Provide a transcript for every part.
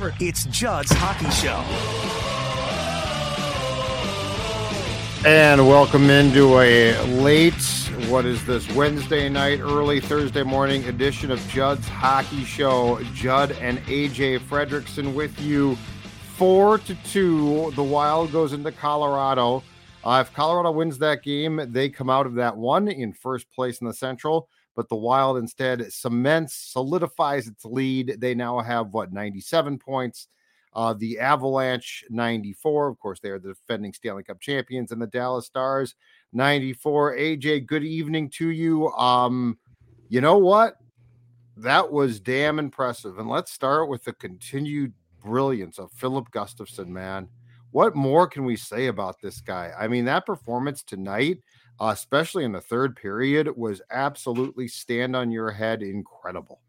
Favorite. It's Judd's Hockey Show. And welcome into a late, what is this, Wednesday night, early Thursday morning edition of Judd's Hockey Show. Judd and AJ Fredrickson with you. Four to two. The Wild goes into Colorado. Uh, if Colorado wins that game, they come out of that one in first place in the Central. But the Wild instead cements, solidifies its lead. They now have what 97 points. Uh, the Avalanche 94. Of course, they are the defending Stanley Cup champions, and the Dallas Stars 94. AJ, good evening to you. Um, you know what? That was damn impressive. And let's start with the continued brilliance of Filip Gustavsson, man. What more can we say about this guy? I mean, that performance tonight, uh, especially in the third period, was absolutely stand on your head incredible.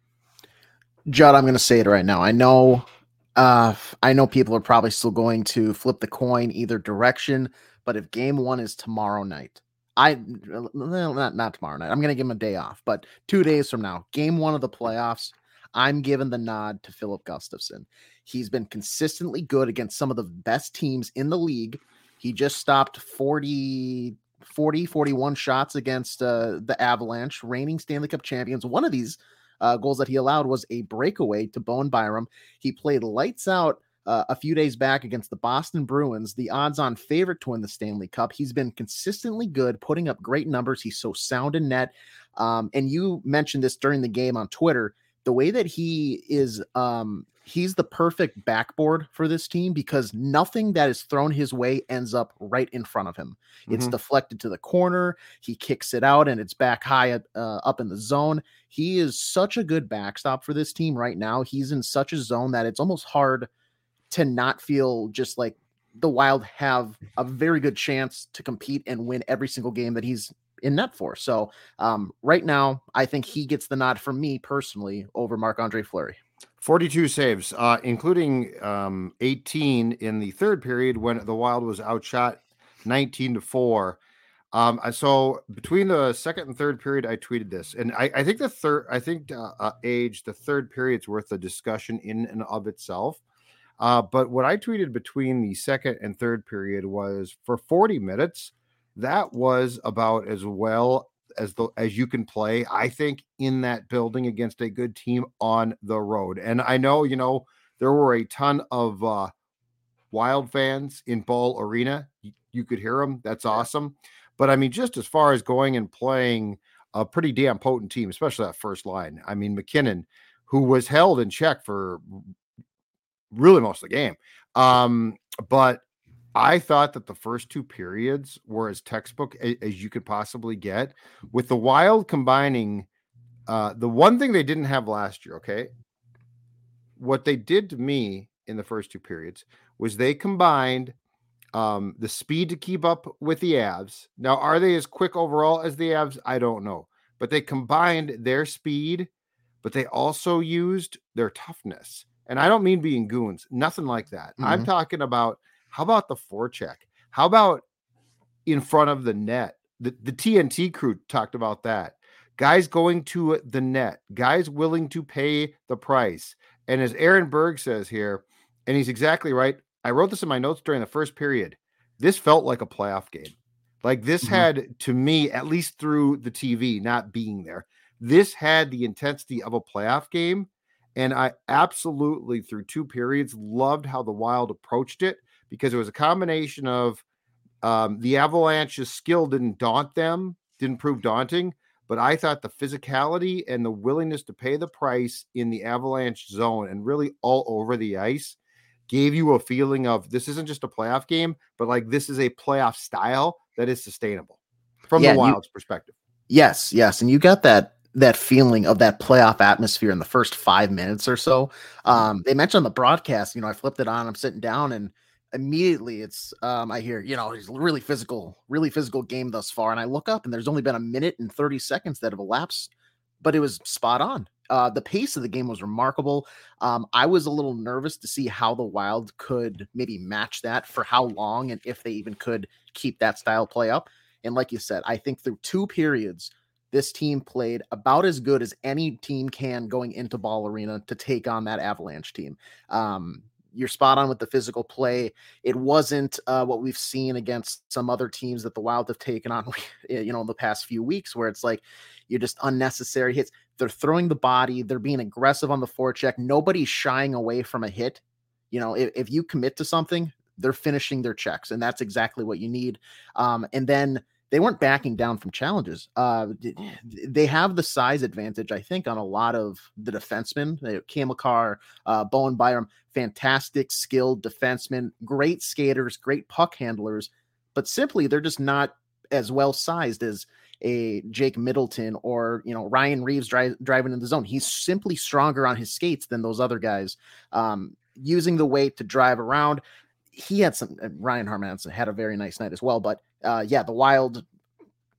Judd, I'm going to say it right now. I know, uh, I know people are probably still going to flip the coin either direction, but if game one is tomorrow night, I not not tomorrow night. I'm going to give him a day off, but two days from now, game one of the playoffs, I'm giving the nod to Filip Gustavsson. He's been consistently good against some of the best teams in the league. He just stopped 40, 40 41 shots against uh, the Avalanche, reigning Stanley Cup champions. One of these uh, goals that he allowed was a breakaway to Bowen Byram. He played lights out uh, a few days back against the Boston Bruins, the odds on favorite to win the Stanley Cup. He's been consistently good, putting up great numbers. He's so sound in net. Um, and you mentioned this during the game on Twitter the way that he is um he's the perfect backboard for this team because nothing that is thrown his way ends up right in front of him. It's Mhm. deflected to the corner. He kicks it out and it's back high up, uh, up in the zone. He is such a good backstop for this team right now. He's in such a zone that it's almost hard to not feel just like the Wild have a very good chance to compete and win every single game that he's in net for. So um, right now, I think he gets the nod from me personally over Marc Andre Fleury. 42 saves, uh, including um, 18 in the third period when the Wild was outshot 19 to 4. Um, so between the second and third period, I tweeted this, and I, I think the third, I think uh, uh, AJ, the third period's worth a discussion in and of itself. Uh, but what I tweeted between the second and third period was for 40 minutes, that was about as well as the as you can play, I think, in that building against a good team on the road. And I know, you know, there were a ton of uh wild fans in Ball Arena. You, you could hear them. That's awesome. But I mean, just as far as going and playing a pretty damn potent team, especially that first line. I mean, MacKinnon, who was held in check for really most of the game. Um, but I thought that the first two periods were as textbook as, as you could possibly get, with the Wild combining uh, the one thing they didn't have last year. Okay, what they did to me in the first two periods was they combined um, the speed to keep up with the Avs. Now, are they as quick overall as the Avs? I don't know, but they combined their speed, but they also used their toughness. And I don't mean being goons, nothing like that. Mm-hmm. I'm talking about how about the forecheck? How about in front of the net? The, the TNT crew talked about that. Guys going to the net, guys willing to pay the price. And as Aaron Berg says here, and he's exactly right. I wrote this in my notes during the first period. This felt like a playoff game. Like this mm-hmm. had, to me, at least through the TV, not being there, this had the intensity of a playoff game. And I absolutely, through two periods, loved how the Wild approached it because it was a combination of um, the Avalanche's skill didn't daunt them, didn't prove daunting, but I thought the physicality and the willingness to pay the price in the Avalanche zone and really all over the ice gave you a feeling of this isn't just a playoff game, but like this is a playoff style that is sustainable from yeah, the Wild's you, perspective. Yes, yes, and you got that that feeling of that playoff atmosphere in the first five minutes or so. Mm-hmm. Um, they mentioned the broadcast, you know, I flipped it on, I'm sitting down, and immediately it's um, I hear, you know, he's really physical, really physical game thus far. And I look up and there's only been a minute and 30 seconds that have elapsed, but it was spot on. Uh, the pace of the game was remarkable. Um, I was a little nervous to see how the Wild could maybe match that for how long and if they even could keep that style play up. And like you said, I think through two periods, this team played about as good as any team can going into Ball Arena to take on that Avalanche team. Um, you're spot on with the physical play. It wasn't uh, what we've seen against some other teams that the Wild have taken on, you know, in the past few weeks, where it's like you're just unnecessary hits. They're throwing the body. They're being aggressive on the forecheck. Nobody's shying away from a hit. You know, if, if you commit to something, they're finishing their checks, and that's exactly what you need. Um, and then they weren't backing down from challenges. Uh, they have the size advantage, I think, on a lot of the defensemen. Cale Makar, uh, Bowen Byram, fantastic, skilled defensemen, great skaters, great puck handlers, but simply they're just not as well sized as a Jake Middleton or you know Ryan Reaves dri- driving in the zone. He's simply stronger on his skates than those other guys. Um, using the weight to drive around he had some Ryan Hartman had a very nice night as well. But uh, yeah, the Wild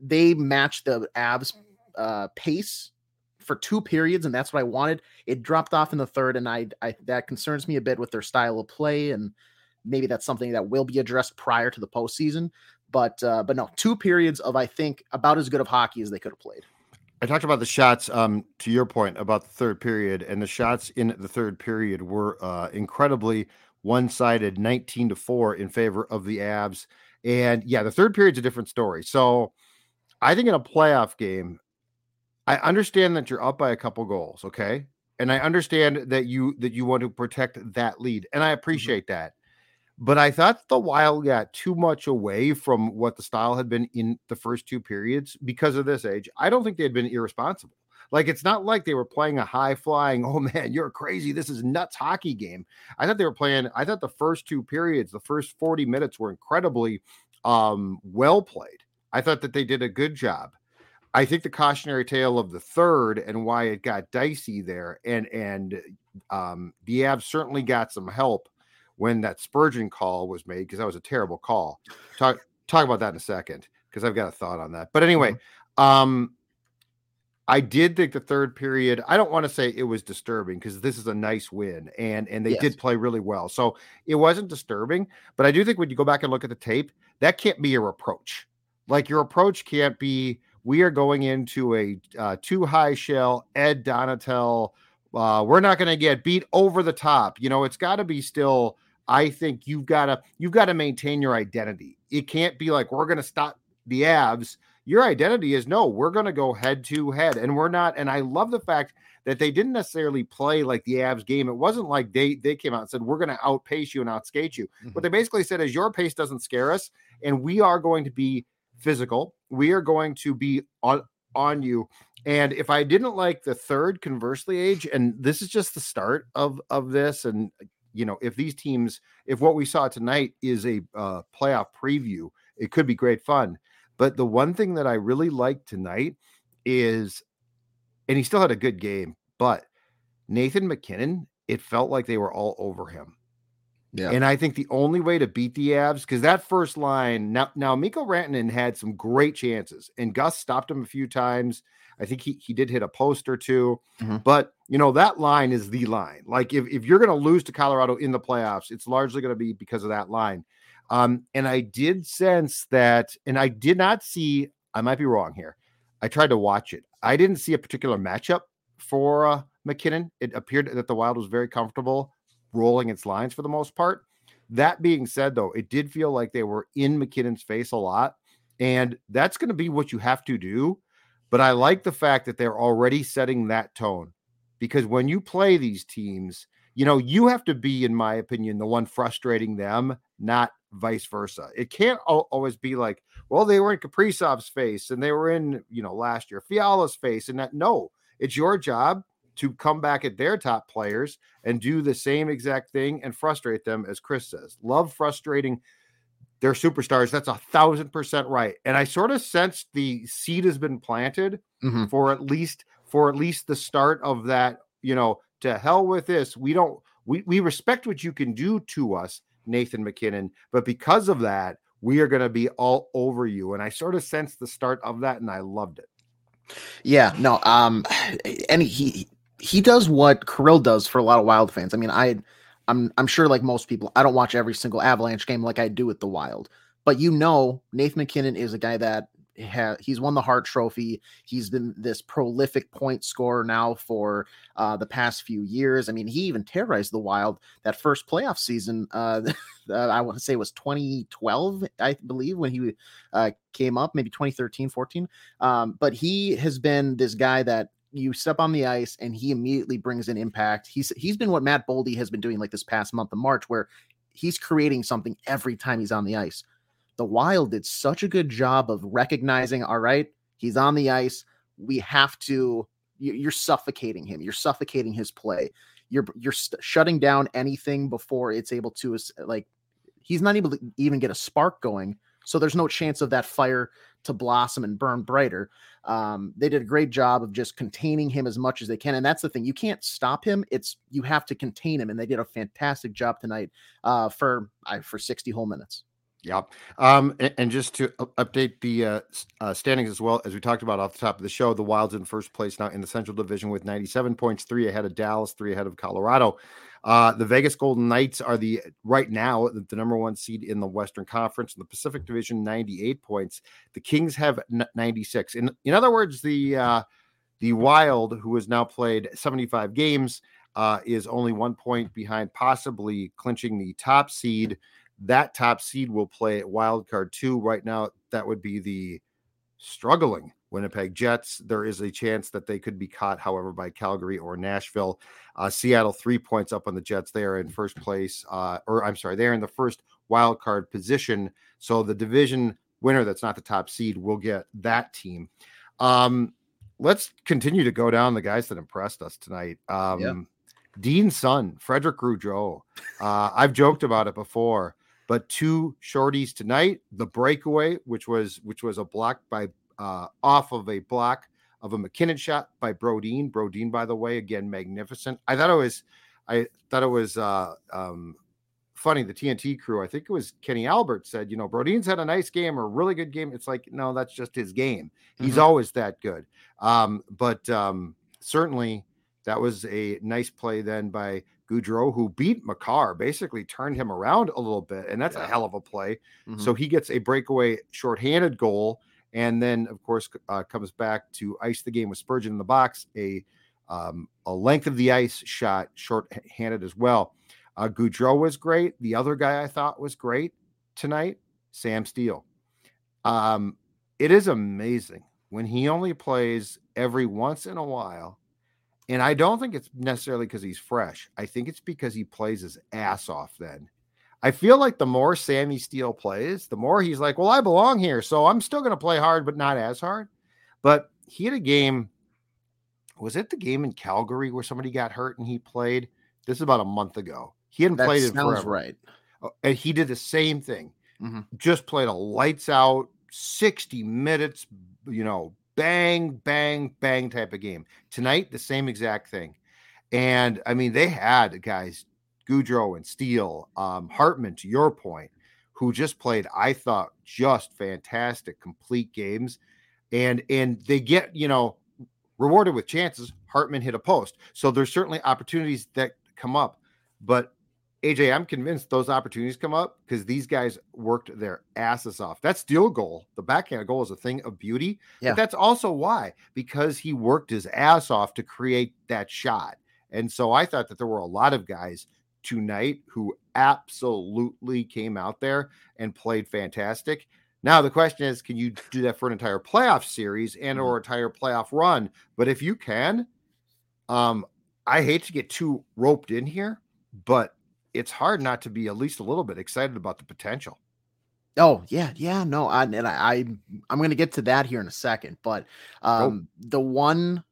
they matched the Avs uh, pace for two periods, and that's what I wanted. It dropped off in the third, and I, I that concerns me a bit with their style of play, and maybe that's something that will be addressed prior to the postseason. But uh, but no, two periods of I think about as good of hockey as they could have played. I talked about the shots. Um, to your point about the third period, and the shots in the third period were uh, incredibly one sided 19 to 4 in favor of the Avs. And yeah, the third period's a different story. So I think in a playoff game, I understand that you're up by a couple goals, okay? And I understand that you that you want to protect that lead. And I mm-hmm. appreciate mm-hmm. that. But I thought the Wild got too much away from what the style had been in the first two periods because of this AJ. I don't think they had been irresponsible. Like it's not like they were playing a high flying, oh man, you're crazy. This is nuts hockey game. I thought they were playing, I thought the first two periods, the first 40 minutes were incredibly um, well played. I thought that they did a good job. I think the cautionary tale of the third and why it got dicey there, and and um, the Avs certainly got some help when that Spurgeon call was made because that was a terrible call. Talk talk about that in a second because I've got a thought on that. But anyway, mm-hmm. um, I did think the third period, I don't want to say it was disturbing because this is a nice win and and they yes. did play really well. So it wasn't disturbing, but I do think when you go back and look at the tape, that can't be your approach. Like your approach can't be we are going into a uh, too high shell Ed Donatel uh, we're not going to get beat over the top. You know, it's got to be still I think you've got to you've got to maintain your identity. It can't be like we're going to stop the Avs your identity is no, we're going to go head to head. And we're not. And I love the fact that they didn't necessarily play like the Avs game. It wasn't like they they came out and said, we're going to outpace you and outskate you. Mm-hmm. What they basically said is, your pace doesn't scare us. And we are going to be physical. We are going to be on, on you. And if I didn't like the third, conversely, AJ, and this is just the start of of this, and you know, if these teams, if what we saw tonight is a uh, playoff preview, it could be great fun. But the one thing that I really liked tonight is, and he still had a good game, but Nathan MacKinnon, it felt like they were all over him. Yeah. And I think the only way to beat the Avs, because that first line, now, now Mikko Rantanen had some great chances, and Gus stopped him a few times. I think he, he did hit a post or 2 mm-hmm. but you know, that line is the line. Like if, if you're going to lose to Colorado in the playoffs, it's largely going to be because of that line. Um, and I did sense that, and I did not see, I might be wrong here. I tried to watch it. I didn't see a particular matchup for uh, MacKinnon. It appeared that the Wild was very comfortable rolling its lines for the most part. That being said, though, it did feel like they were in MacKinnon's face a lot. And that's going to be what you have to do. But I like the fact that they're already setting that tone because when you play these teams, you know, you have to be, in my opinion, the one frustrating them, not vice versa. It can't always be like, well, they were in Kaprizov's face and they were in, you know, last year, Fiala's face. And that, no, it's your job to come back at their top players and do the same exact thing and frustrate them, as Chris says. Love frustrating their superstars. That's a thousand percent right. And I sort of sensed the seed has been planted mm-hmm. for at least for at least the start of that, you know, to hell with this. We don't we, we respect what you can do to us, Nathan MacKinnon, but because of that, we are going to be all over you. And I sort of sense the start of that, and I loved it. Yeah, no, um, and he he does what Kirill does for a lot of Wild fans. I mean, I I'm I'm sure like most people, I don't watch every single Avalanche game like I do with the Wild. But you know, Nathan MacKinnon is a guy that ha- he's won the Hart Trophy. He's been this prolific point scorer now for uh, the past few years. I mean, he even terrorized the Wild that first playoff season. Uh, I want to say it was 2012, I believe, when he uh, came up, maybe 2013, 14. Um, but he has been this guy that you step on the ice and he immediately brings an impact. He's he's been what Matt Boldy has been doing like this past month of March, where he's creating something every time he's on the ice. The Wild did such a good job of recognizing, all right, he's on the ice. We have to. You're suffocating him. You're suffocating his play. You're you're shutting down anything before it's able to like. He's not able to even get a spark going. So there's no chance of that fire to blossom and burn brighter. Um, they did a great job of just containing him as much as they can, and that's the thing. You can't stop him; it's you have to contain him, and they did a fantastic job tonight uh, for uh, for sixty whole minutes. Yep. Um, and, and, just to update the uh, uh, standings as well, as we talked about off the top of the show, the Wild's in first place now in the Central Division with 97 points, three ahead of Dallas, three ahead of Colorado. Uh, the Vegas Golden Knights are the right now the, number one seed in the Western Conference in the Pacific Division, 98 points. The Kings have n- 96. In in other words, the uh, the Wild, who has now played 75 games, uh, is only one point behind, possibly clinching the top seed. That top seed will play at wild card two. Right now, that would be the struggling Winnipeg Jets. There is a chance that they could be caught, however, by Calgary or Nashville. Uh, Seattle, three points up on the Jets. They are in first place, uh, or I'm sorry, they're in the first wild card position. So the division winner that's not the top seed will get that team. Um, let's continue to go down the guys that impressed us tonight. Um, yeah. Dean's son, Frederick Gaudreau. Uh, I've joked about it before, but two shorties tonight. The breakaway, which was which was a block by uh, off of a block of a MacKinnon shot by Brodin. Brodin, by the way, again magnificent. I thought it was, I thought it was uh, um, funny. The TNT crew, I think it was Kenny Albert, said, you know, Brodin's had a nice game or a really good game. It's like, no, that's just his game. He's mm-hmm. always that good. Um, but um, certainly that was a nice play then by Gaudreau, who beat Makar, basically turned him around a little bit, and that's yeah. a hell of a play. Mm-hmm. So he gets a breakaway shorthanded goal and then of course uh, comes back to ice the game with Spurgeon in the box, a um, a length of the ice shot, short-handed as well. Uh, Gaudreau was great. The other guy I thought was great tonight, Sam Steel. Um, it is amazing when he only plays every once in a while. And I don't think it's necessarily because he's fresh. I think it's because he plays his ass off then. I feel like the more Sammy Steel plays, the more he's like, well, I belong here. So I'm still going to play hard, but not as hard. But he had a game. Was it the game in Calgary where somebody got hurt and he played? This is about a month ago. He hadn't That played sounds forever. right. Uh, And he did the same thing. Mhm. Just played a lights out 60 minutes, you know, bang, bang, bang type of game. Tonight, the same exact thing. And I mean, they had guys, Gaudreau and Steel, um, Hartman, to your point, who just played, I thought, just fantastic, complete games. And and they get, you know, rewarded with chances. Hartman hit a post. So there's certainly opportunities that come up. But AJ, I'm convinced those opportunities come up because these guys worked their asses off. That Steel goal, the backhand goal is a thing of beauty. Yeah. But that's also why, because he worked his ass off to create that shot. And so I thought that there were a lot of guys tonight who absolutely came out there and played fantastic. Now the question is, can you do that for an entire playoff series and or entire playoff run? But if you can, um, I hate to get too roped in here, but it's hard not to be at least a little bit excited about the potential. Oh yeah, yeah, no, I and I, I I'm gonna get to that here in a second, but um the one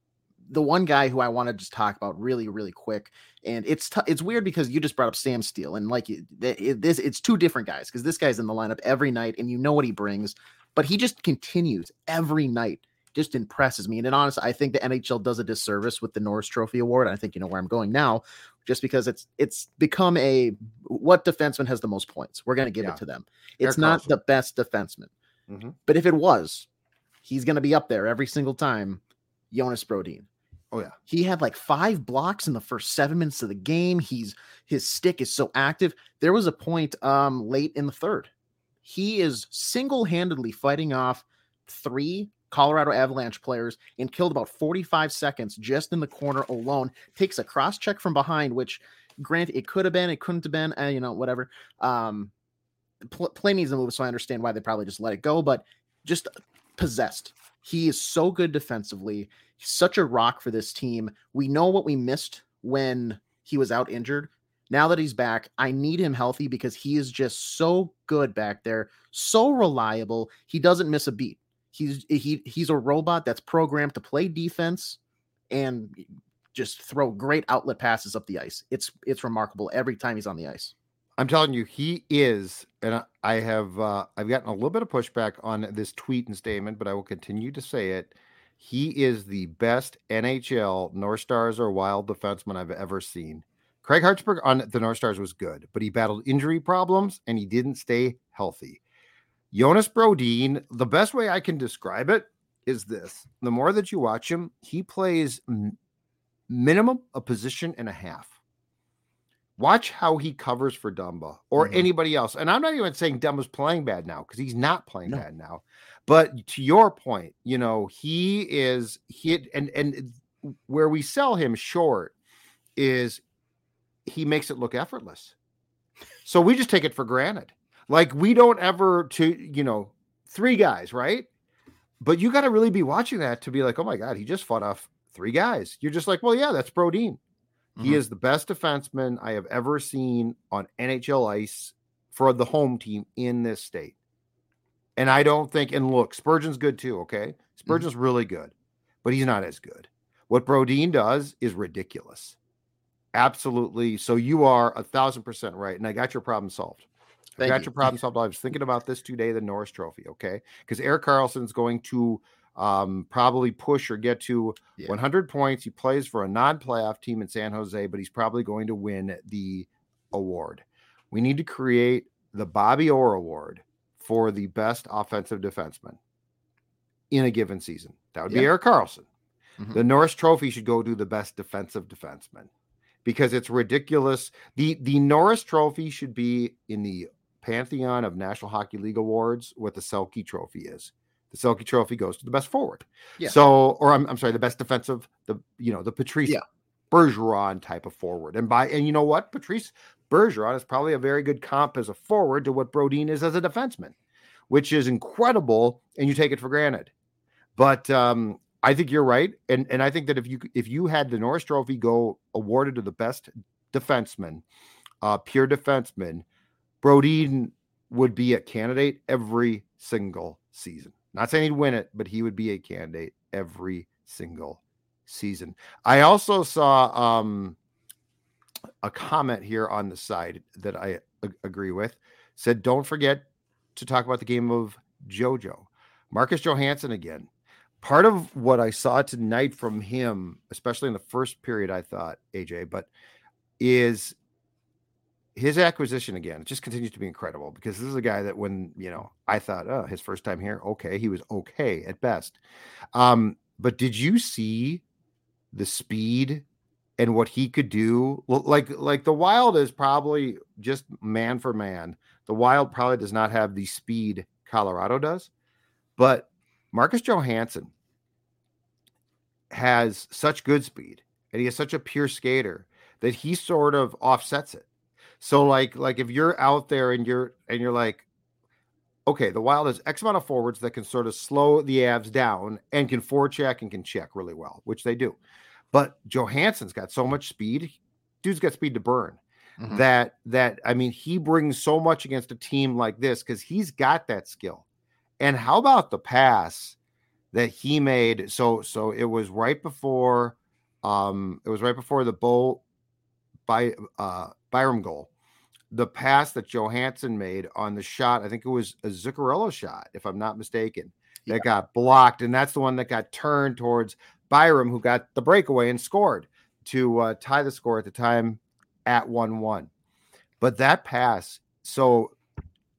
the one guy who I want to just talk about really really quick, and it's t- it's weird because you just brought up Sam Steel, and like th- it, this it's two different guys because this guy's in the lineup every night, and you know what he brings, but he just continues every night, just impresses me, and in honest, I think the NHL does a disservice with the Norris Trophy Award. I think you know where I'm going now, just because it's it's become a what defenseman has the most points. We're gonna give Yeah. it to them. It's not the best defenseman. Mhm. But if it was, he's going to be up there every single time. Jonas Brodin. Oh yeah. He had like five blocks in the first seven minutes of the game. He's his stick is so active. There was a point um late in the third. He is single-handedly fighting off three Colorado Avalanche players and killed about 45 seconds just in the corner alone. Takes a cross check from behind, which grant, it could have been, it couldn't have been, uh, you know, whatever. Um pl- play needs to move, so I understand why they probably just let it go, but just possessed. He is so good defensively. He's such a rock for this team. We know what we missed when he was out injured. Now that he's back, I need him healthy because he is just so good back there, so reliable. He doesn't miss a beat. He's he he's a robot that's programmed to play defense and just throw great outlet passes up the ice. It's it's remarkable every time he's on the ice. I'm telling you, he is, and I- have uh, I've gotten a little bit of pushback on this tweet and statement, but I will continue to say it. He is the best NHL North Stars or Wild defenseman I've ever seen. Craig Hartsburg on the North Stars was good, but he battled injury problems and he didn't stay healthy. Jonas Brodin, the best way I can describe it is this: the more that you watch him, he plays m- minimum a position and a half. Watch how he covers for Dumba or Mhm. anybody else. And I'm not even saying Dumba's playing bad now because he's not playing No. bad now. But to your point, you know, he is he and and where we sell him short is he makes it look effortless. So we just take it for granted. Like we don't ever to, you know, three guys, right? But you got to really be watching that to be like, oh my God, he just fought off three guys. You're just like, well, yeah, that's Brodin. He Mhm. is the best defenseman I have ever seen on NHL ice for the home team in this state. And I don't think, and look, Spurgeon's good too, okay? Spurgeon's really good, but he's not as good. What Brodin does is ridiculous. Absolutely. So you are a thousand percent right. And I got your problem solved. I Thank got you. your problem solved. I was thinking about this today, the Norris Trophy, okay? Because Erik Karlsson's going to um, probably push or get to Yeah. 100 points. He plays for a non-playoff team in San Jose, but he's probably going to win the award. We need to create the Bobby Orr Award for the best offensive defenseman in a given season. That would be Eric Carlson. Mhm. The Norris Trophy should go to the best defensive defenseman because it's ridiculous. The the Norris Trophy should be in the pantheon of National Hockey League awards what the Selke Trophy is. The Selke Trophy goes to the best forward. Yeah. So, or I'm, I'm sorry, the best defensive, the you know the Patrice Yeah. Bergeron type of forward. And by and you know what, Patrice Bergeron is probably a very good comp as a forward to what Brodin is as a defenseman, which is incredible, and you take it for granted. But um, I think you're right, and and I think that if you if you had the Norris Trophy go awarded to the best defenseman, uh, pure defenseman, Brodin would be a candidate every single season. Not saying he'd win it, but he would be a candidate every single season. I also saw um a comment here on the side that I agree with. Said, don't forget to talk about the game of JoJo. Marcus Johansson again. Part of what I saw tonight from him, especially in the first period, I thought, AJ, but is his acquisition again. Just continues to be incredible because this is a guy that when, you know, I thought, oh, his first time here, okay, he was okay at best. Um, but did you see the speed and what he could do? Like, like the wild is probably just man for man. The wild probably does not have the speed Colorado does, but Marcus Johansson has such good speed and he is such a pure skater that he sort of offsets it. So like like if you're out there and you're and you're like okay, the Wild has X amount of forwards that can sort of slow the Avs down and can forecheck and can check really well, which they do. But Johansson's got so much speed. Dude's got speed to burn. Mm-hmm. That that I mean, he brings so much against a team like this because he's got that skill. And how about the pass that he made? So so it was right before um it was right before the Bo by uh Byram goal. The pass that Johansson made on the shot, I think it was a Zuccarello shot, if I'm not mistaken, that yeah. got blocked. And that's the one that got turned towards Byram, who got the breakaway and scored to uh, tie the score at the time at 1 1. But that pass, so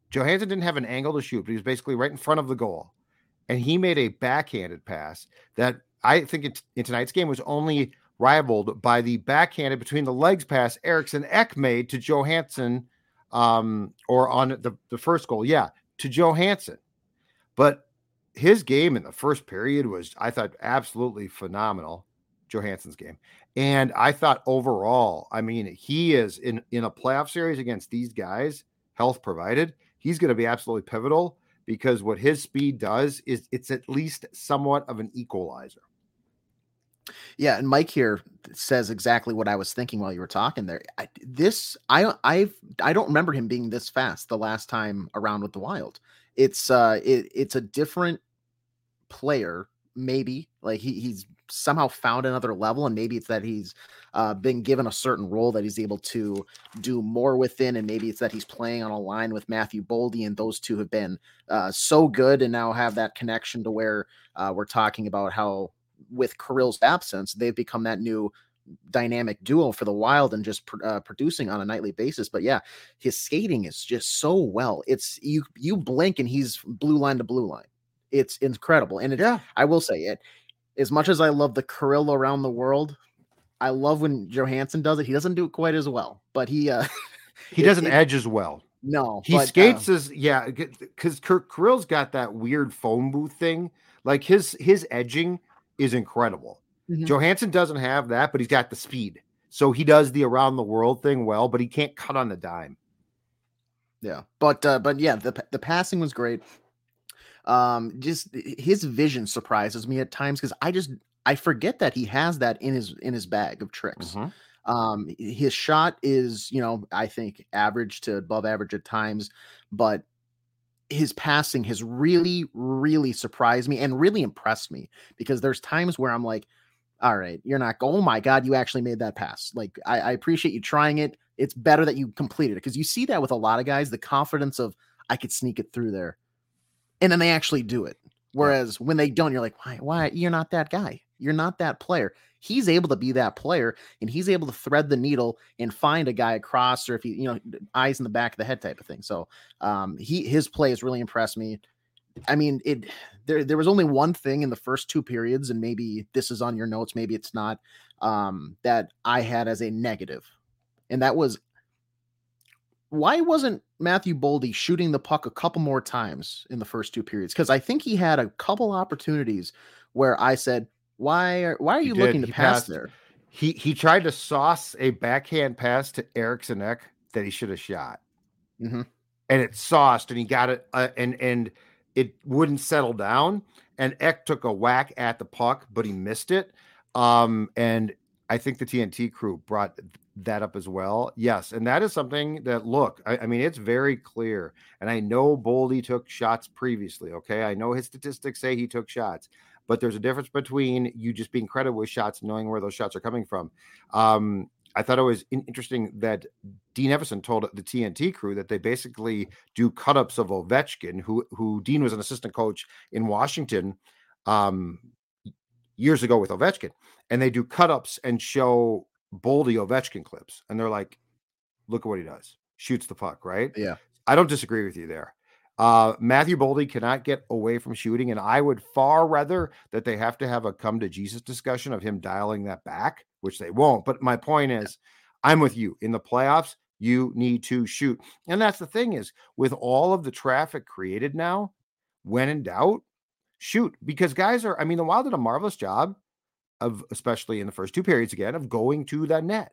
Johansson didn't have an angle to shoot, but he was basically right in front of the goal. And he made a backhanded pass that I think it, in tonight's game was only rivaled by the backhanded between the legs pass Eriksson Ek made to Johansson, um, or on the, the first goal, yeah, to Johansson. But his game in the first period was, I thought, absolutely phenomenal. Johansson's game. And I thought overall, I mean, he is in in a playoff series against these guys, health provided, he's going to be absolutely pivotal because what his speed does is it's at least somewhat of an equalizer. Yeah, and Mike here says exactly what I was thinking while you were talking there. I, this I I've I don't remember him being this fast the last time around with the Wild. It's uh it, it's a different player maybe like he he's somehow found another level and maybe it's that he's uh, been given a certain role that he's able to do more within and maybe it's that he's playing on a line with matthew boldy and those two have been uh, so good and now have that connection to where uh, we're talking about how with Kirill's absence, they've become that new dynamic duo for the Wild and just uh, producing on a nightly basis. But yeah, his skating is just so well. It's you you blink and he's blue line to blue line. It's incredible. And it, yeah, I will say it. As much as I love the Kirill around the world, I love when Johansson does it. He doesn't do it quite as well, but he uh he doesn't it, edge as well. No, he but, skates uh, as yeah, because Kirill's got that weird phone booth thing. Like his his edging is incredible. Mm-hmm. Johansson doesn't have that, but he's got the speed. So he does the around the world thing well, but he can't cut on the dime. Yeah. But uh but yeah, the the passing was great. Um just his vision surprises me at times cuz I just I forget that he has that in his in his bag of tricks. Mm-hmm. Um his shot is, you know, I think average to above average at times, but his passing has really, really surprised me and really impressed me because there's times where I'm like, all right, you're not, oh my God, you actually made that pass. Like, I, I appreciate you trying it. It's better that you completed it because you see that with a lot of guys, the confidence of, I could sneak it through there. And then they actually do it. Whereas yeah. when they don't, you're like, why, why? You're not that guy. You're not that player. He's able to be that player and he's able to thread the needle and find a guy across or if he you know eyes in the back of the head type of thing. So um he his play has really impressed me. I mean it there there was only one thing in the first two periods and maybe this is on your notes maybe it's not um that i had as a negative and that was why wasn't Matthew Boldy shooting the puck a couple more times in the first two periods? Because I think he had a couple opportunities where I said, why are why are you looking to he pass passed, there? He he tried to sauce a backhand pass to Eriksson Ek that he should have shot, mm-hmm. and it sauced, and he got it, uh, and and it wouldn't settle down. And Ek took a whack at the puck, but he missed it. Um, and I think the TNT crew brought that up as well. Yes, and that is something that look, I, I, mean, it's very clear. And I know Boldy took shots previously. Okay, I know his statistics say he took shots, but there's a difference between you just being credited with shots, knowing where those shots are coming from. Um, I thought it was in- interesting that Dean Evason told the TNT crew that they basically do cut ups of Ovechkin, who who Dean was an assistant coach in Washington um, years ago with Ovechkin, and they do cut ups and show Boldy Ovechkin clips, and they're like, "Look at what he does, shoots the puck, right?" Yeah. I don't disagree with you there. Uh, Matthew Boldy cannot get away from shooting, and I would far rather that they have to have a come to Jesus discussion of him dialing that back, which they won't. But my point is, I'm with you in the playoffs. You need to shoot, and that's the thing is with all of the traffic created now, when in doubt, shoot because guys are. I mean, the Wild did a marvelous job of, especially in the first two periods again, of going to the net.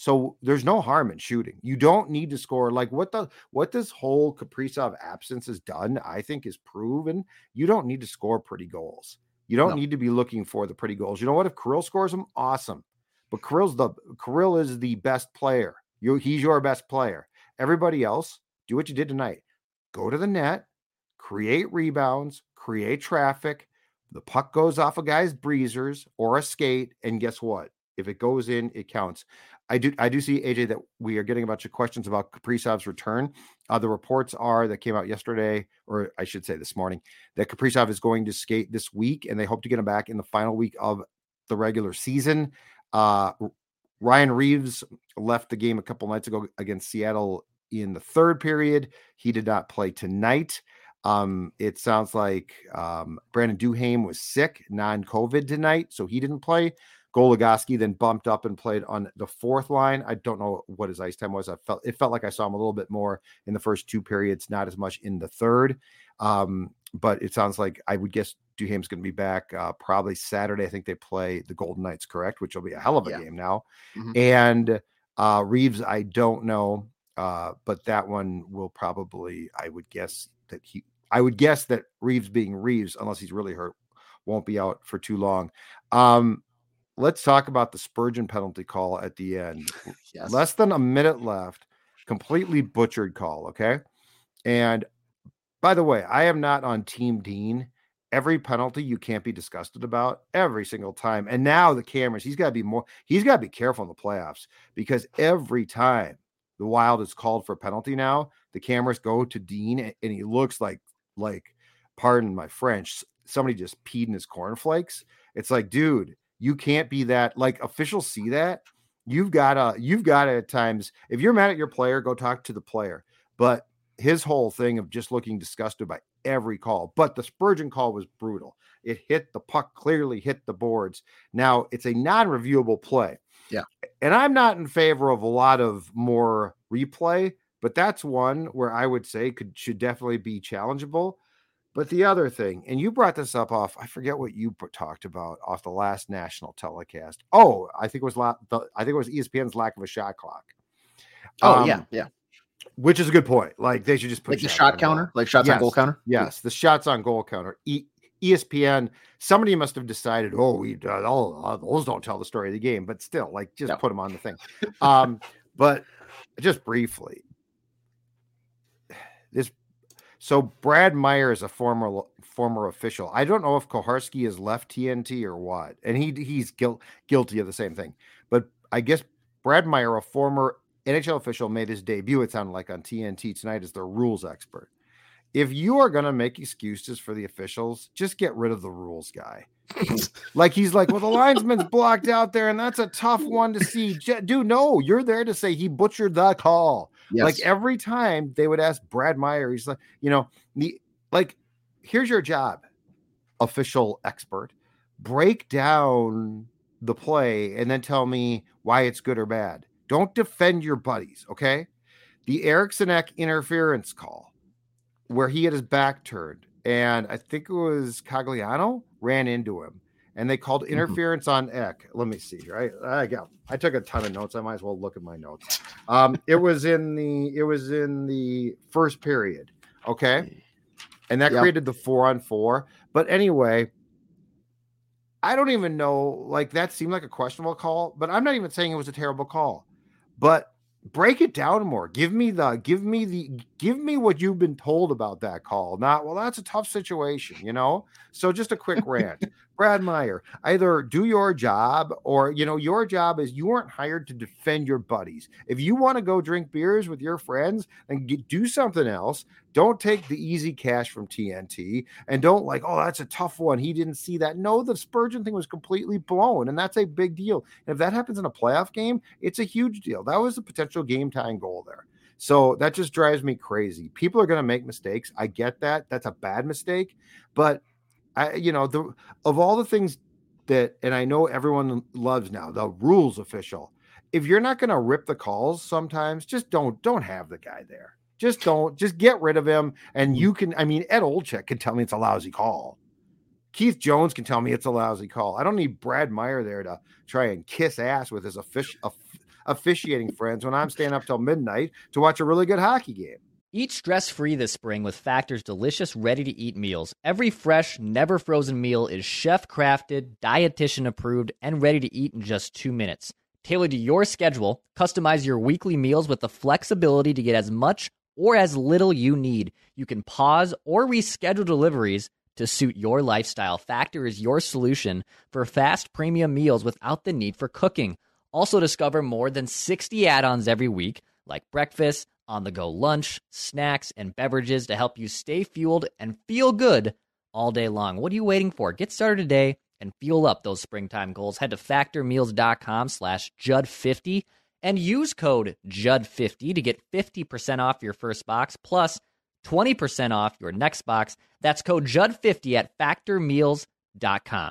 So there's no harm in shooting. You don't need to score like what the what this whole Kaprizov absence has done. I think is proven. You don't need to score pretty goals. You don't No. need to be looking for the pretty goals. You know what? If Kirill scores them, awesome. But Kirill's the Kirill is the best player. You he's your best player. Everybody else, do what you did tonight. Go to the net, create rebounds, create traffic. The puck goes off a guy's breezers or a skate, and guess what? If it goes in, it counts. I do I do see AJ that we are getting a bunch of questions about Kaprizov's return. Uh, the reports are that came out yesterday, or I should say this morning, that Kaprizov is going to skate this week, and they hope to get him back in the final week of the regular season. Uh, Ryan Reaves left the game a couple nights ago against Seattle in the third period. He did not play tonight. Um, it sounds like um, Brandon Duhaime was sick, non-COVID tonight, so he didn't play. Goligoski then bumped up and played on the fourth line. I don't know what his ice time was. I felt it felt like I saw him a little bit more in the first two periods, not as much in the third. Um, but it sounds like I would guess Duhaime's going to be back uh, probably Saturday. I think they play the Golden Knights, correct? Which will be a hell of a Yeah. game now. Mhm. And uh, Reaves, I don't know, uh, but that one will probably, I would guess that he, I would guess that Reaves being Reaves, unless he's really hurt, won't be out for too long. Um, let's talk about the Spurgeon penalty call at the end. Yes. Less than a minute left, completely butchered call. Okay. And by the way, I am not on Team Dean. Every penalty you can't be disgusted about every single time. And now the cameras, he's got to be more, he's got to be careful in the playoffs because every time the Wild is called for a penalty now, the cameras go to Dean and he looks like, like, pardon my French, somebody just peed in his cornflakes. It's like, dude, you can't be that. Like, officials see that. You've got to, you've got to at times, if you're mad at your player, go talk to the player. But his whole thing of just looking disgusted by every call. But the Spurgeon call was brutal. It hit the puck, clearly hit the boards. Now it's a non reviewable play. Yeah. And I'm not in favor of a lot of more replay, but that's one where I would say could should definitely be challengeable. But the other thing, and you brought this up off, I forget what you talked about off the last national telecast. Oh, I think it was la- I think it was ESPN's lack of a shot clock. oh Um, yeah, yeah. which is a good point. Like they should just put Like the shot goal. counter, like shots on goal counter. Yes, the shots on goal counter. E- ESPN. Somebody must have decided. Oh, we uh, all uh, those don't tell the story of the game, but still, like just No. put them on the thing. Um, but just briefly. So Brad Meier is a former former official. I don't know if Koharski has left TNT or what, and he he's guil- guilty of the same thing. But I guess Brad Meier, a former NHL official, made his debut. It sounded like on TNT tonight as their rules expert. If you are going to make excuses for the officials, just get rid of the rules guy. like he's like, well, the linesman's blocked out there, and that's a tough one to see. Dude, no, you're there to say he butchered the call. Yes. Like every time they would ask Brad Meier, he's like, you know, the like, here's your job, official expert. Break down the play and then tell me why it's good or bad. Don't defend your buddies, okay? The Eriksson Ek interference call, where he had his back turned, and I think it was Cogliano ran into him, and they called Mm-hmm. interference on Ek. Let me see, right? I got I took a ton of notes. I might as well look at my notes. Um, it was in the it was in the first period, okay, and that Yep. created the four on four. But anyway, I don't even know. Like that seemed like a questionable call, but I'm not even saying it was a terrible call. But break it down more. Give me the give me the give me what you've been told about that call. Not well, that's a tough situation, you know. So just a quick rant. Brad Meier, either do your job or you know, your job is you weren't hired to defend your buddies. If you want to go drink beers with your friends and get, do something else, don't take the easy cash from TNT and don't like, oh, that's a tough one. He didn't see that. No, the Spurgeon thing was completely blown, and that's a big deal. And if that happens in a playoff game, it's a huge deal. That was a potential game time goal there. So that just drives me crazy. People are going to make mistakes. I get that. That's a bad mistake, but I, you know, the of all the things that, and I know everyone loves now the rules official. If you're not going to rip the calls, sometimes just don't don't have the guy there. Just don't. Just get rid of him, and mm. you can. I mean, Ed Olczyk can tell me it's a lousy call. Keith Jones can tell me it's a lousy call. I don't need Brad Meier there to try and kiss ass with his offic- officiating friends when I'm staying up till midnight to watch a really good hockey game. Eat stress free this spring with Factor's delicious, ready to eat meals. Every fresh, never frozen meal is chef crafted, dietitian approved, and ready to eat in just two minutes. Tailored to your schedule, customize your weekly meals with the flexibility to get as much or as little you need. You can pause or reschedule deliveries to suit your lifestyle. Factor is your solution for fast premium meals without the need for cooking. Also, discover more than 60 add ons every week, like breakfast on the go lunch, snacks, and beverages to help you stay fueled and feel good all day long. What are you waiting for? Get started today and fuel up those springtime goals. Head to factormeals.com slash Judd50 and use code Judd50 to get 50% off your first box plus 20% off your next box. That's code Judd50 at factormeals.com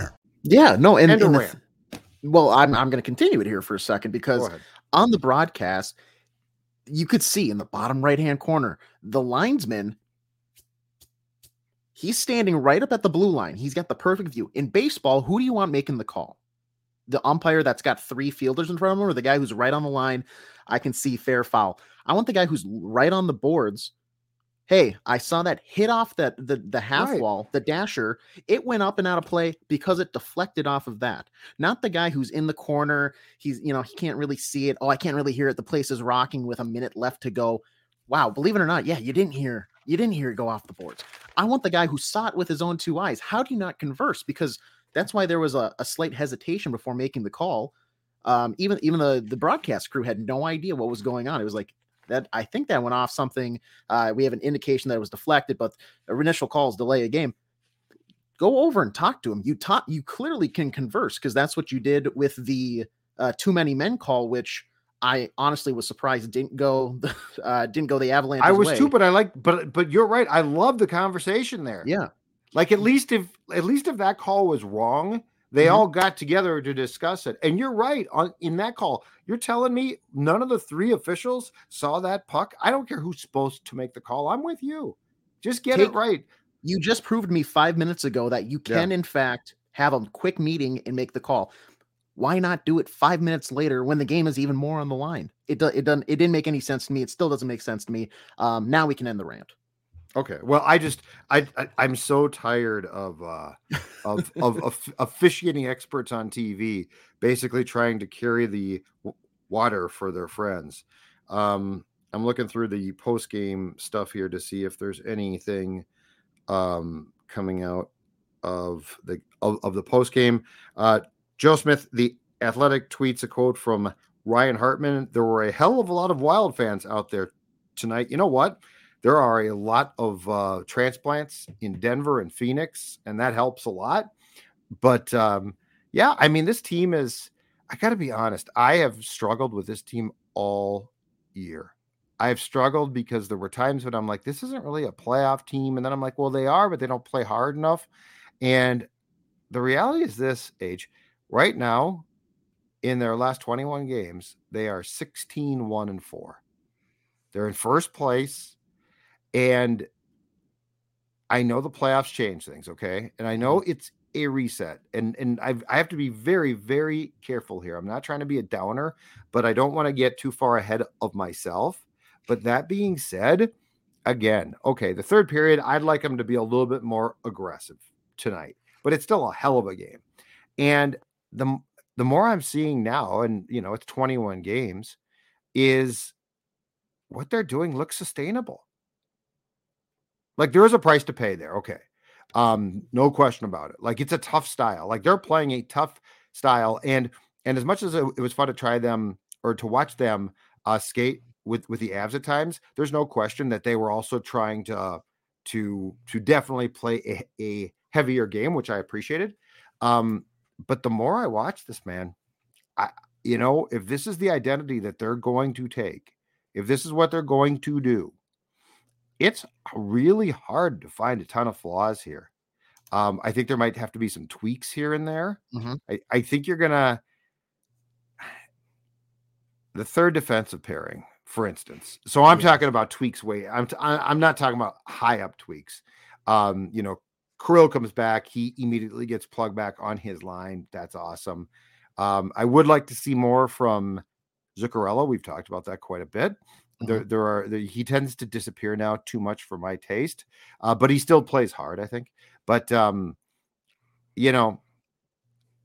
Yeah, no, and, and, and well, I'm I'm going to continue it here for a second because on the broadcast, you could see in the bottom right hand corner the linesman. He's standing right up at the blue line. He's got the perfect view. In baseball, who do you want making the call? The umpire that's got three fielders in front of him, or the guy who's right on the line? I can see fair foul. I want the guy who's right on the boards hey, I saw that hit off that the the half right. wall, the dasher. It went up and out of play because it deflected off of that. Not the guy who's in the corner. He's you know he can't really see it. Oh, I can't really hear it. The place is rocking with a minute left to go. Wow, believe it or not, yeah, you didn't hear you didn't hear it go off the boards. I want the guy who saw it with his own two eyes. How do you not converse? Because that's why there was a, a slight hesitation before making the call. Um, even even the the broadcast crew had no idea what was going on. It was like that I think that went off something. Uh, we have an indication that it was deflected, but the initial calls delay a game. Go over and talk to him. You talk. You clearly can converse because that's what you did with the uh, too many men call, which I honestly was surprised didn't go uh, didn't go the Avalanche. I was way. too, but I like but but you're right. I love the conversation there. Yeah. Like at least if at least if that call was wrong, they mm-hmm. all got together to discuss it. And you're right on in that call. You're telling me none of the three officials saw that puck? I don't care who's supposed to make the call. I'm with you. Just get Take, it right. You just proved me 5 minutes ago that you can yeah. in fact have a quick meeting and make the call. Why not do it 5 minutes later when the game is even more on the line? It do, it doesn't it didn't make any sense to me. It still doesn't make sense to me. Um, now we can end the rant. Okay. Well, I just I, I am so tired of uh of, of of officiating experts on TV basically trying to carry the w- water for their friends. Um I'm looking through the post game stuff here to see if there's anything um coming out of the of, of the post game. Uh Joe Smith, the athletic tweets a quote from Ryan Hartman. There were a hell of a lot of wild fans out there tonight. You know what? There are a lot of uh, transplants in Denver and Phoenix, and that helps a lot. But um, yeah, I mean, this team is, I got to be honest, I have struggled with this team all year. I have struggled because there were times when I'm like, this isn't really a playoff team. And then I'm like, well, they are, but they don't play hard enough. And the reality is this age right now, in their last 21 games, they are 16 1 and 4. They're in first place. And I know the playoffs change things, okay? And I know Mm-hmm. it's a reset. And and I've, I have to be very, very careful here. I'm not trying to be a downer, but I don't want to get too far ahead of myself. But that being said, again, okay, the third period, I'd like them to be a little bit more aggressive tonight, but it's still a hell of a game. And the the more I'm seeing now, and you know, it's 21 games, is what they're doing looks sustainable. Like there is a price to pay there. Okay. Um, no question about it. Like it's a tough style. Like they're playing a tough style. And and as much as it, it was fun to try them or to watch them uh skate with with the Avs at times, there's no question that they were also trying to uh, to to definitely play a, a heavier game, which I appreciated. Um, but the more I watch this man, I you know, if this is the identity that they're going to take, if this is what they're going to do, it's really hard to find a ton of flaws here. Um, I think there might have to be some tweaks here and there. Mhm. I, I think you're gonna the third defensive pairing, for instance. So I'm Yeah. talking about tweaks. Way I'm t- I'm not talking about high up tweaks. Um, you know, Kirill comes back, he immediately gets plugged back on his line. That's awesome. Um, I would like to see more from Zuccarello. We've talked about that quite a bit. There, there are there, he tends to disappear now too much for my taste, uh, but he still plays hard, I think. But um, you know,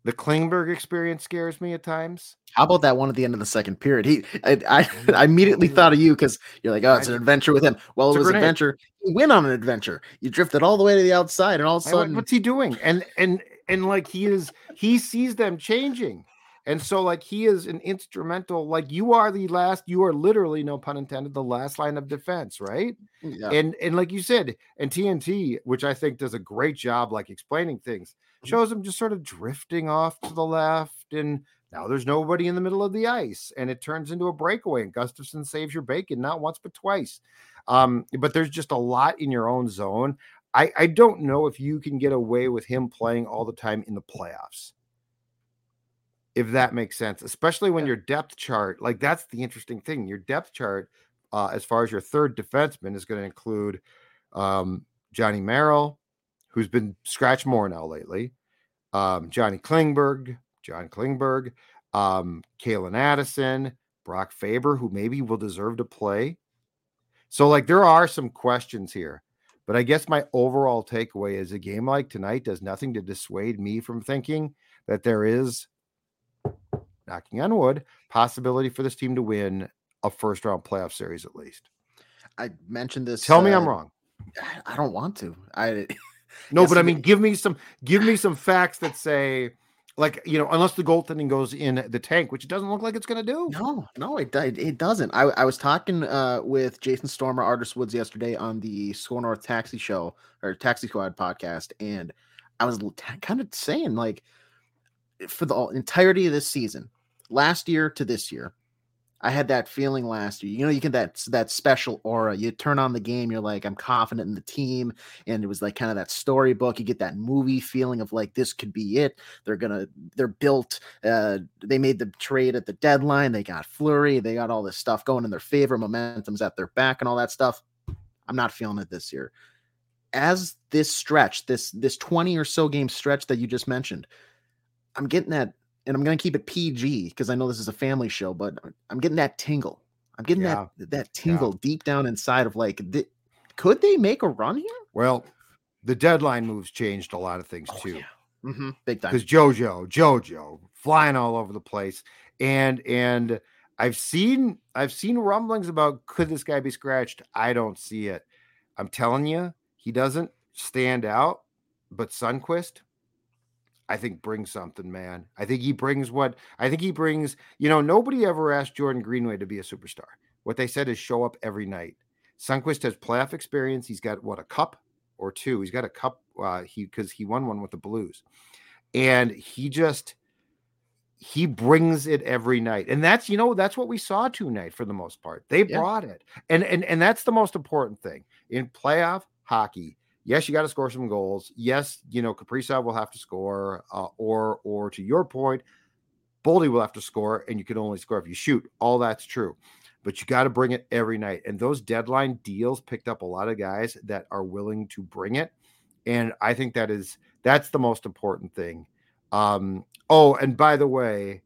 the Klingberg experience scares me at times. How about that one at the end of the second period? He, I, I, I immediately thought of you because you're like, oh, it's an adventure with him. Well, It's it was an adventure. You went on an adventure. You drifted all the way to the outside, and all of a I went, sudden, what's he doing? And and and like he is, he sees them changing, and so like he is an instrumental. Like you are the last. You are literally, no pun intended, the last line of defense, right? yeah, and and like you said and tnt which i think does a great job like explaining things Mm-hmm. shows him just sort of drifting off to the left and now there's nobody in the middle of the ice and it turns into a breakaway and Gustavsson saves your bacon not once but twice um but there's just a lot in your own zone i i don't know if you can get away with him playing all the time in the playoffs if that makes sense especially when your depth chart like that's the interesting thing your depth chart uh, as far as your third defenseman is going to include um, Johnny Merrill, who's been scratched more now lately, um, Johnny Klingberg, John Klingberg, um, Calen Addison, Brock Faber, who maybe will deserve to play. So, like, there are some questions here. But I guess my overall takeaway is a game like tonight does nothing to dissuade me from thinking that there is, knocking on wood, possibility for this team to win a first round playoff series at least. I mentioned this. Tell me I'm uh, wrong. I- don't want to. I No, but I mean, give me some, give me some facts that say, like, you know, unless the goaltending goes in the tank, which it doesn't look like it's going to do. No, no, it it, doesn't. I, I was talking uh, with Jason Stormer, Artist Woods yesterday on the Score North Taxi Show or Taxi Squad podcast, and I was kind of saying like for the entirety of this season, last year to this year, I had that feeling last year. You know, you get that that special aura. You turn on the game, you're like, I'm confident in the team, and it was like kind of that storybook. You get that movie feeling of like this could be it. They're gonna, they're built. Uh, they made the trade at the deadline. They got Fleury. They got all this stuff going in their favor. Momentum's at their back, and all that stuff. I'm not feeling it this year. As this stretch, this this 20 or so game stretch that you just mentioned, I'm getting that and I'm going to keep it PG because I know this is a family show, but I'm getting that tingle. I'm getting Yeah. that that tingle deep down inside of like, th- could they make a run here? Well, the deadline moves changed a lot of things too. hmm Big time. because JoJo, JoJo, flying all over the place, and and I've seen I've seen rumblings about could this guy be scratched? I don't see it. I'm telling you, he doesn't stand out. But Sundqvist, I think brings something, man. I think he brings what I think he brings. You know, nobody ever asked Jordan Greenway to be a superstar. What they said is show up every night. Sundqvist has playoff experience. He's got what a cup or two. He's got a cup. Uh, he because he won one with the Blues, and he just he brings it every night, and that's you know that's what we saw tonight for the most part. They Yeah. brought it, and and and that's the most important thing in playoff hockey. Yes, you got to score some goals. Yes, you know Kaprizov will have to score, uh, or or to your point, Boldy will have to score, and you can only score if you shoot. All that's true. But you got to bring it every night. And those deadline deals picked up a lot of guys that are willing to bring it. And I think that is that's the most important thing. Um, oh, and by the way,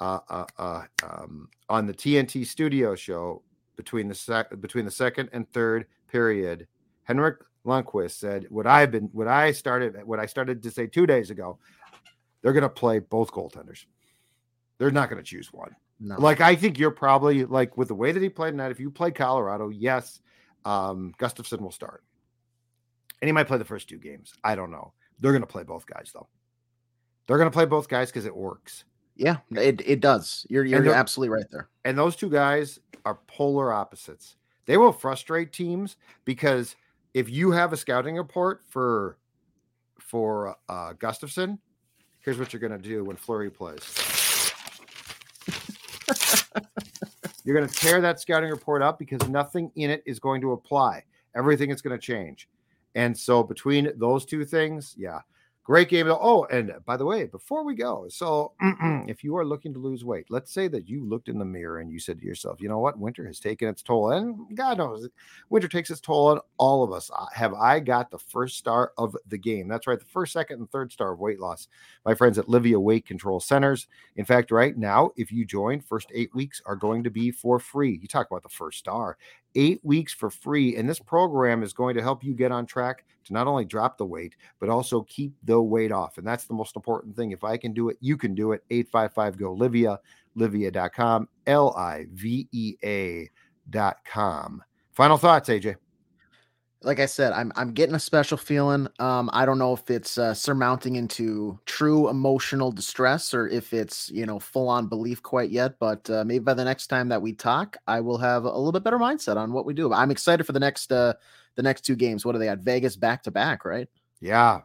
uh, uh, uh, um, on the TNT studio show between the sec- between the second and third period, Henrik Lundqvist said what I've been what I started what I started to say two days ago. They're going to play both goaltenders. They're not going to choose one. No. Like I think you're probably like with the way that he played tonight. If you play Colorado, yes, um, Gustavsson will start, and he might play the first two games. I don't know. They're going to play both guys though. They're going to play both guys because it works. Yeah, it, it does. You're you're absolutely right there. And those two guys are polar opposites. They will frustrate teams because if you have a scouting report for for uh, Gustavsson, here's what you're to do when Fleury plays. you're to tear that scouting report up because nothing in it is going to apply. Everything is to change. And so between those two things, yeah, great game. Oh, and by the way, before we go, so if you are looking to lose weight, let's say that you looked in the mirror and you said to yourself, you know what, winter has taken its toll, and God knows, winter takes its toll on all of us. Uh, Have I got the first star of the game? That's right, the first, second, and third star of weight loss. My friends at Livia Weight Control Centers. In fact, right now, if you join, first eight weeks are going to be for free. You talk about the first star eight weeks for free. And this program is going to help you get on track to not only drop the weight, but also keep the weight off. And that's the most important thing. If I can do it, you can do it. 855 go Livia, livia.com, L I V E A.com. Final thoughts, AJ. Like I said, I'm I'm getting a special feeling. Um, I don't know if it's uh, surmounting into true emotional distress or if it's you know full on belief quite yet. But uh, maybe by the next time that we talk, I will have a little bit better mindset on what we do. I'm excited for the next uh the next two games. What are they at? Vegas back to back, right? Yeah.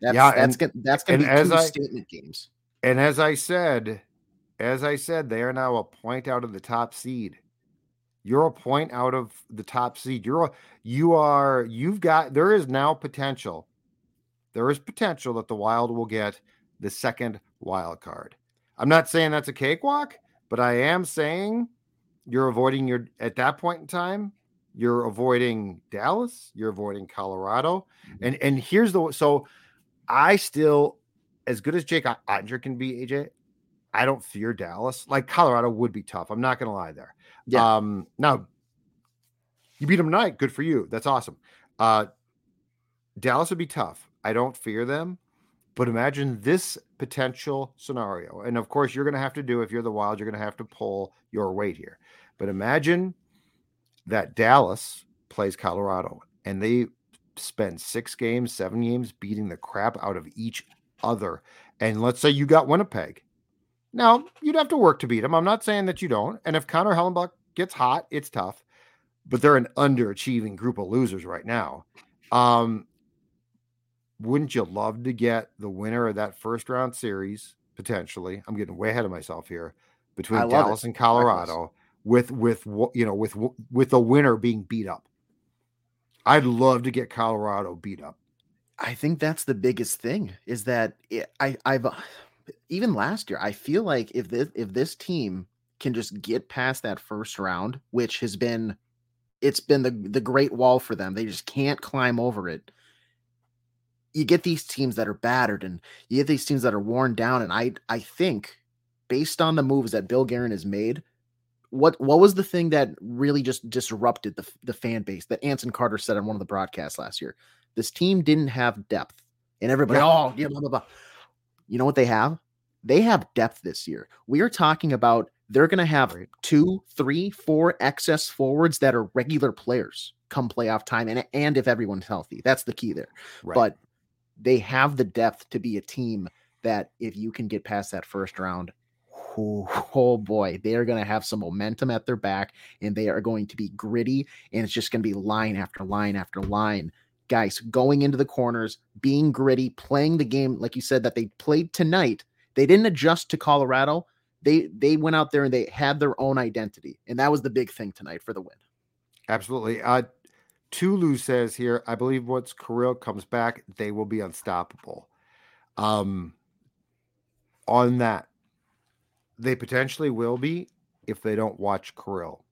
That's, Yeah, that's and- gonna that's gonna be two I- statement games. And as I said, as I said, they are now a point out of the top seed. You're a point out of the top seed. You're a, you are you've got there is now potential. There is potential that the Wild will get the second wild card. I'm not saying that's a cakewalk, but I am saying you're avoiding your at that point in time, you're avoiding Dallas, you're avoiding Colorado. Mm-hmm. And and here's the so I still as good as Jake Oettinger can be, AJ, I don't fear Dallas. Like Colorado would be tough. I'm not going to lie there. Yeah. Um, now, you beat them tonight. Good for you. That's awesome. Uh, Dallas would be tough. I don't fear them. But imagine this potential scenario. And of course, you're going to have to do, if you're the Wild, you're going to have to pull your weight here. But imagine that Dallas plays Colorado and they spend six games, seven games beating the crap out of each other. And let's say you got Winnipeg. Now, you'd have to work to beat them. I'm not saying that you don't. And if Connor Hellebuyck gets hot, it's tough, but they're an underachieving group of losers right now. Um, wouldn't you love to get the winner of that first round series potentially? I'm getting way ahead of myself here between Dallas it. and Colorado with with you know with with the winner being beat up. I'd love to get Colorado beat up. I think that's the biggest thing is that it, I I've even last year I feel like if this if this team can just get past that first round, which has been it's been the the great wall for them. They just can't climb over it. You get these teams that are battered and you get these teams that are worn down and I I think based on the moves that Bill Guerin has made what what was the thing that really just disrupted the the fan base that Anson Carter said on one of the broadcasts last year? This team didn't have depth, and everybody, oh yeah, blah blah blah. You know what they have? They have depth this year. We are talking about they're going to have two, three, four excess forwards that are regular players come playoff time, and and if everyone's healthy, that's the key there. Right. But they have the depth to be a team that if you can get past that first round, oh, oh boy, they are going to have some momentum at their back and they are going to be gritty and it's just going to be line after line after line. Guys, going into the corners, being gritty, playing the game like you said that they played tonight. They didn't adjust to Colorado. They they went out there and they had their own identity. And that was the big thing tonight for the win. Absolutely. Uh, Tulu says here, I believe once Kirill comes back, they will be unstoppable. Um, on that, they potentially will be if they don't watch Kirill.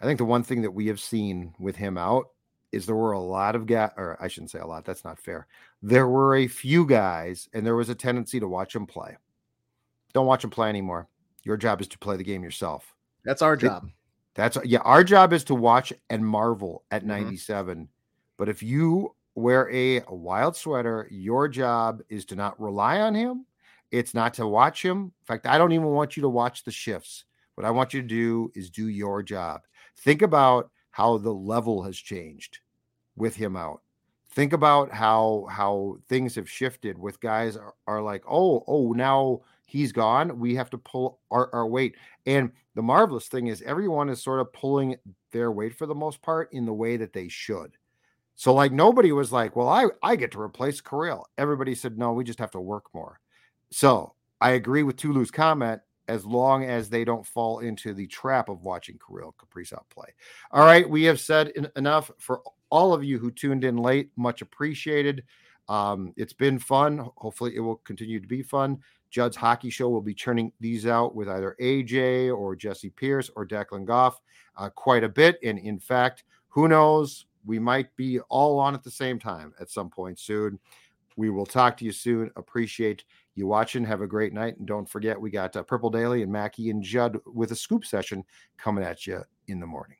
I think the one thing that we have seen with him out is there were a lot of guys, or I shouldn't say a lot, that's not fair. There were a few guys, and there was a tendency to watch him play. Don't watch him play anymore. Your job is to play the game yourself. That's our job. That's yeah, our job is to watch and marvel at Mhm. 97. But if you wear a wild sweater, your job is to not rely on him. It's not to watch him. In fact, I don't even want you to watch the shifts. What I want you to do is do your job. Think about how the level has changed with him out. Think about how how things have shifted with guys are, are like, oh, oh, now he's gone. We have to pull our, our weight. And the marvelous thing is everyone is sort of pulling their weight for the most part in the way that they should. So like nobody was like, well, I I get to replace Kirill. Everybody said, no, we just have to work more. So I agree with Tulu's comment as long as they don't fall into the trap of watching Kirill Kaprizov play. All right, we have said en- enough for all of you who tuned in late. Much appreciated. Um, it's been fun. Hopefully, it will continue to be fun. Judd's Hockey Show will be churning these out with either AJ or Jesse Pierce or Declan Goff uh, quite a bit. And in fact, who knows? We might be all on at the same time at some point soon. We will talk to you soon. Appreciate you watching. Have a great night. And don't forget, we got uh, Purple Daily and Mackie and Judd with a scoop session coming at you in the morning.